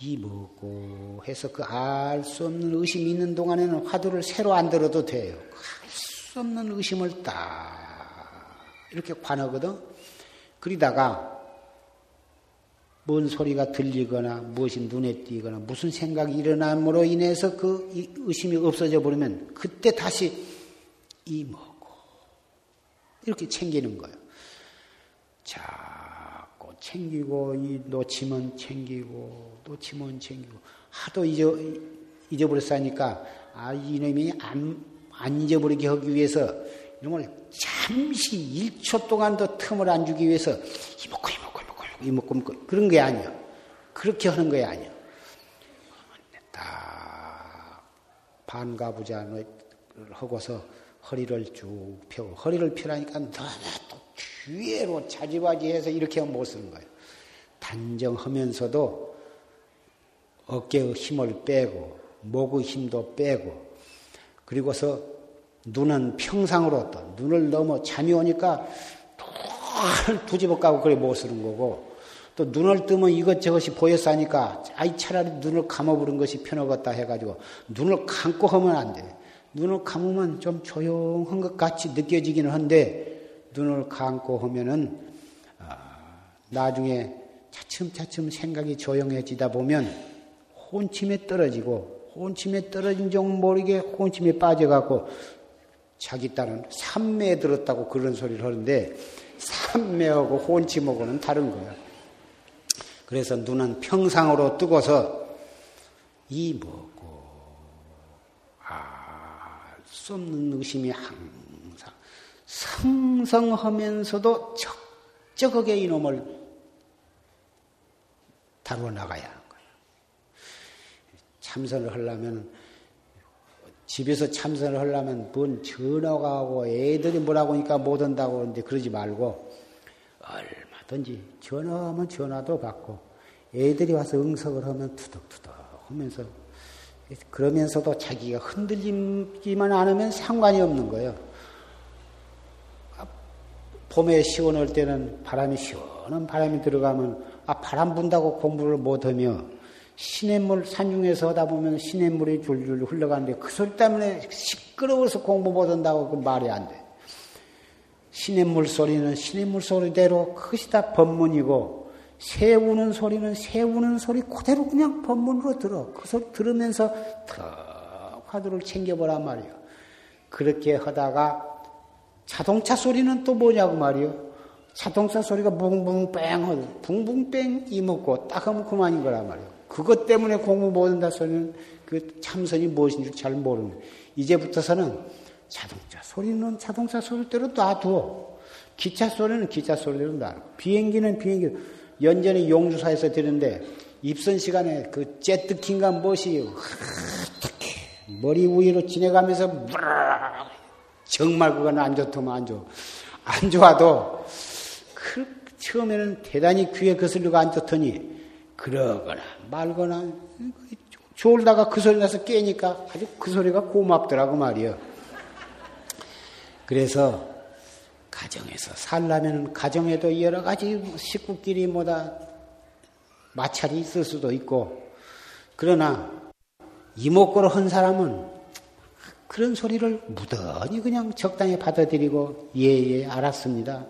이 먹고 해서 그 알 수 없는 의심이 있는 동안에는 화두를 새로 안 들어도 돼요. 알 수 없는 의심을 딱 이렇게 관하거든. 그러다가 뭔 소리가 들리거나 무엇이 눈에 띄거나 무슨 생각이 일어남으로 인해서 그 의심이 없어져 버리면 그때 다시 이 뭐고 이렇게 챙기는 거예요. 자꾸 챙기고 이 놓치면 챙기고 놓치면 챙기고 하도 잊어 잊어버렸으니까 아, 이놈이 안, 안 잊어버리게 하기 위해서 이놈을 잠시 1초 동안도 틈을 안 주기 위해서 이먹고 이먹고 이먹고 이먹고 그런 게 아니야. 그렇게 하는 게 아니야. 딱 반가부자를 하고서 허리를 쭉 펴고 허리를 펴라니까 너무 또 뒤에로 자지바지해서 이렇게 못 쓰는 거예요. 단정하면서도 어깨의 힘을 빼고 목의 힘도 빼고 그리고서 눈은 평상으로 또 눈을 넘어 잠이 오니까 또 두집어 까고 그래 못 쓰는 거고 또 눈을 뜨면 이것저것이 보여서 하니까 아이 차라리 눈을 감아부른 것이 편하겠다 해가지고 눈을 감고 하면 안 돼. 눈을 감으면 좀 조용한 것 같이 느껴지기는 한데 눈을 감고 하면은 아, 나중에 차츰차츰 생각이 조용해지다 보면 혼침에 떨어지고 혼침에 떨어진 줄 모르게 혼침에 빠져갖고 자기 딸은 삼매에 들었다고 그런 소리를 하는데 삼매하고 혼침하고는 다른 거야. 그래서 눈은 평상으로 뜨고서 이 뭐고 알수 없는 의심이 항상 성성하면서도 적적하게 이놈을 다루어 나가야 하는 거예요. 참선을 하려면 집에서 참선을 하려면 뭔 전화가 오고 애들이 뭐라고 하니까 못 온다고 하는데 그러지 말고 얼 마든지 전화하면 전화도 받고 애들이 와서 응석을 하면 투덕투덕 하면서 그러면서도 자기가 흔들리지만 않으면 상관이 없는 거예요. 봄에 시원할 때는 바람이 시원한 바람이 들어가면 아, 바람 분다고 공부를 못하며 시냇물 산중에서 하다 보면 시냇물이 줄줄 흘러가는데 그 소리 때문에 시끄러워서 공부 못한다고 그 말이 안 돼. 시냇물 소리는 시냇물 소리대로 그것이 다 법문이고 새 우는 소리는 새 우는 소리 그대로 그냥 법문으로 들어. 그 소리 들으면서 턱 화두를 챙겨보란 말이야. 그렇게 하다가 자동차 소리는 또 뭐냐고 말이요. 자동차 소리가 붕붕뺑 붕붕뺑 이먹고 딱 하면 그만인 거란 말이에요. 그것 때문에 공부 못한다 소리는 그 참선이 무엇인지 잘 모르는 이제부터서는 자동차 소리는 자동차 소리대로 놔두어. 기차 소리는 기차 소리대로 놔두고. 비행기는 비행기. 연전히 용주사에서 들는데 입선 시간에 그 째뜨킨가 무엇이 어떻게 머리 위로 지내가면서 정말 그건 안 좋더만 안 좋아. 안 좋아도 그 처음에는 대단히 귀에 거슬리고 앉았더니 그러거나 말거나 졸다가 그 소리 나서 깨니까 아주 그 소리가 고맙더라고 말이요. 그래서 가정에서 살라면 가정에도 여러 가지 식구끼리 뭐다 마찰이 있을 수도 있고 그러나 이목구로 한 사람은 그런 소리를 무던히 그냥 적당히 받아들이고 예예 예, 알았습니다.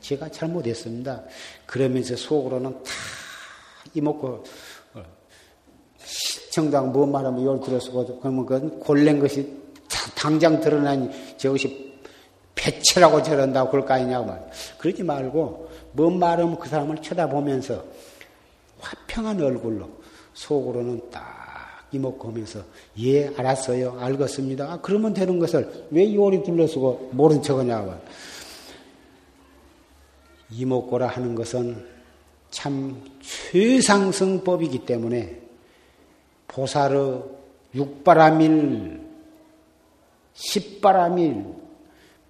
제가 잘못했습니다. 그러면서 속으로는 다 어, 정당 뭔 말하면 열 들어서고 그러면 그건 골낸 것이 당장 드러나니 저것이 배치라고 저런다고 그럴 거 아니냐고 말. 그러지 말고 뭔 말하면 그 사람을 쳐다보면서 화평한 얼굴로 속으로는 딱 이먹고 하면서 예 알았어요 알겠습니다. 아, 그러면 되는 것을 왜 요리 둘러쓰고 모른 척하냐고. 이목고라 하는 것은 참 최상승법이기 때문에 보살의 육바라밀, 십바라밀,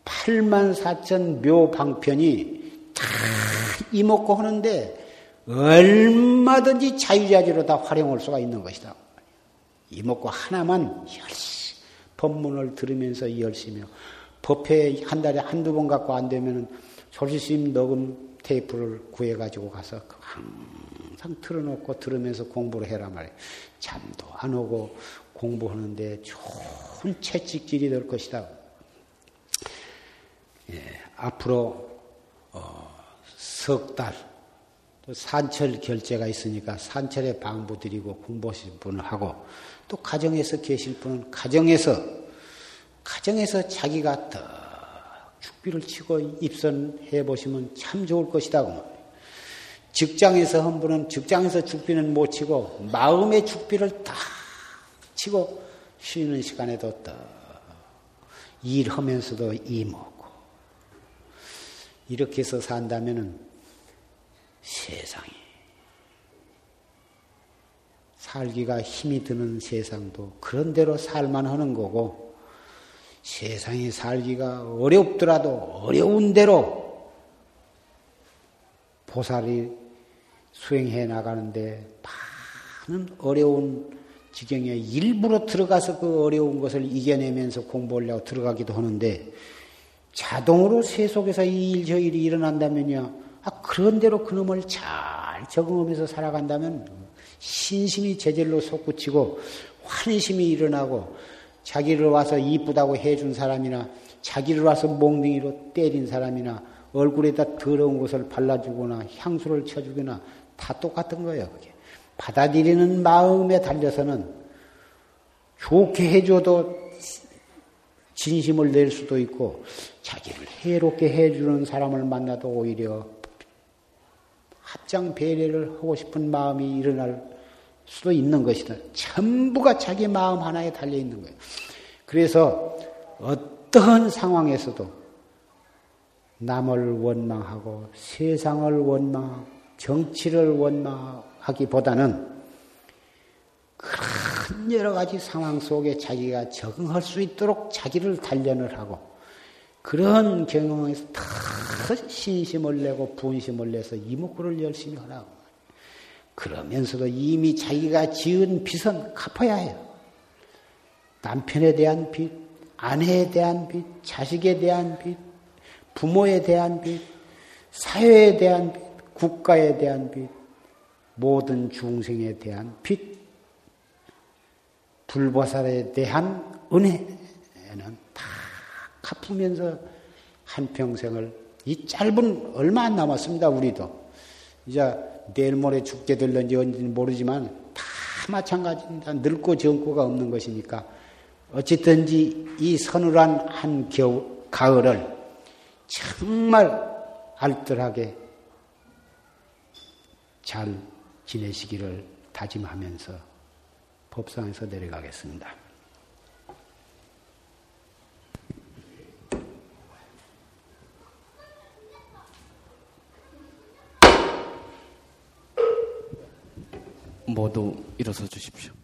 8만 4천 묘방편이 다 이목고 하는데 얼마든지 자유자재로 다 활용할 수가 있는 것이다. 이목고 하나만 열심히 법문을 들으면서 열심히 법회 한 달에 한두 번 갖고 안 되면 조리심 녹음 테이프를 구해가지고 가서 항상 틀어놓고 들으면서 공부를 해라 말이에요. 잠도 안 오고 공부하는데 좋은 채찍질이 될 것이다. 예, 앞으로 어, 석 달, 또 산철 결제가 있으니까 산철에 방부 드리고 공부하실 분을 하고 또 가정에서 계실 분은 가정에서 가정에서 자기가 더 죽비를 치고 입선해 보시면 참 좋을 것이다. 직장에서 한 분은 직장에서 죽비는 못 치고 마음의 죽비를 딱 치고 쉬는 시간에도 또 일하면서도 이먹고 이렇게 해서 산다면은 세상이 살기가 힘이 드는 세상도 그런 대로 살만 하는 거고 세상이 살기가 어렵더라도 어려운 대로 보살이 수행해 나가는데 많은 어려운 지경에 일부러 들어가서 그 어려운 것을 이겨내면서 공부하려고 들어가기도 하는데 자동으로 세속에서 이 일 저 일이 일어난다면요. 아, 그런 대로 그놈을 잘 적응하면서 살아간다면 신심이 제절로 솟구치고 환심이 일어나고 자기를 와서 이쁘다고 해준 사람이나 자기를 와서 몽둥이로 때린 사람이나 얼굴에다 더러운 것을 발라주거나 향수를 쳐주거나 다 똑같은 거예요. 그게. 받아들이는 마음에 달려서는 좋게 해줘도 진심을 낼 수도 있고 자기를 해롭게 해주는 사람을 만나도 오히려 합장 배려를 하고 싶은 마음이 일어날 수도 있는 것이다. 전부가 자기 마음 하나에 달려 있는 거예요. 그래서 어떠한 상황에서도 남을 원망하고 세상을 원망하고 정치를 원망하기보다는 그런 여러 가지 상황 속에 자기가 적응할 수 있도록 자기를 단련을 하고 그런 경험에서 더 신심을 내고 분심을 내서 이목구를 열심히 하라고. 그러면서도 이미 자기가 지은 빚은 갚아야 해요. 남편에 대한 빚, 아내에 대한 빚, 자식에 대한 빚, 부모에 대한 빚, 사회에 대한 빚, 국가에 대한 빚, 모든 중생에 대한 빚, 불보살에 대한 은혜는 다 갚으면서 한 평생을 이 짧은 얼마 안 남았습니다. 우리도 이제 내일 모레 죽게 될런지 언제는 모르지만 다 마찬가지입니다. 늙고 젊고가 없는 것이니까 어쨌든지 이 서늘한 한 겨우 가을을 정말 알뜰하게 잘 지내시기를 다짐하면서 법상에서 내려가겠습니다. 모두 일어서 주십시오.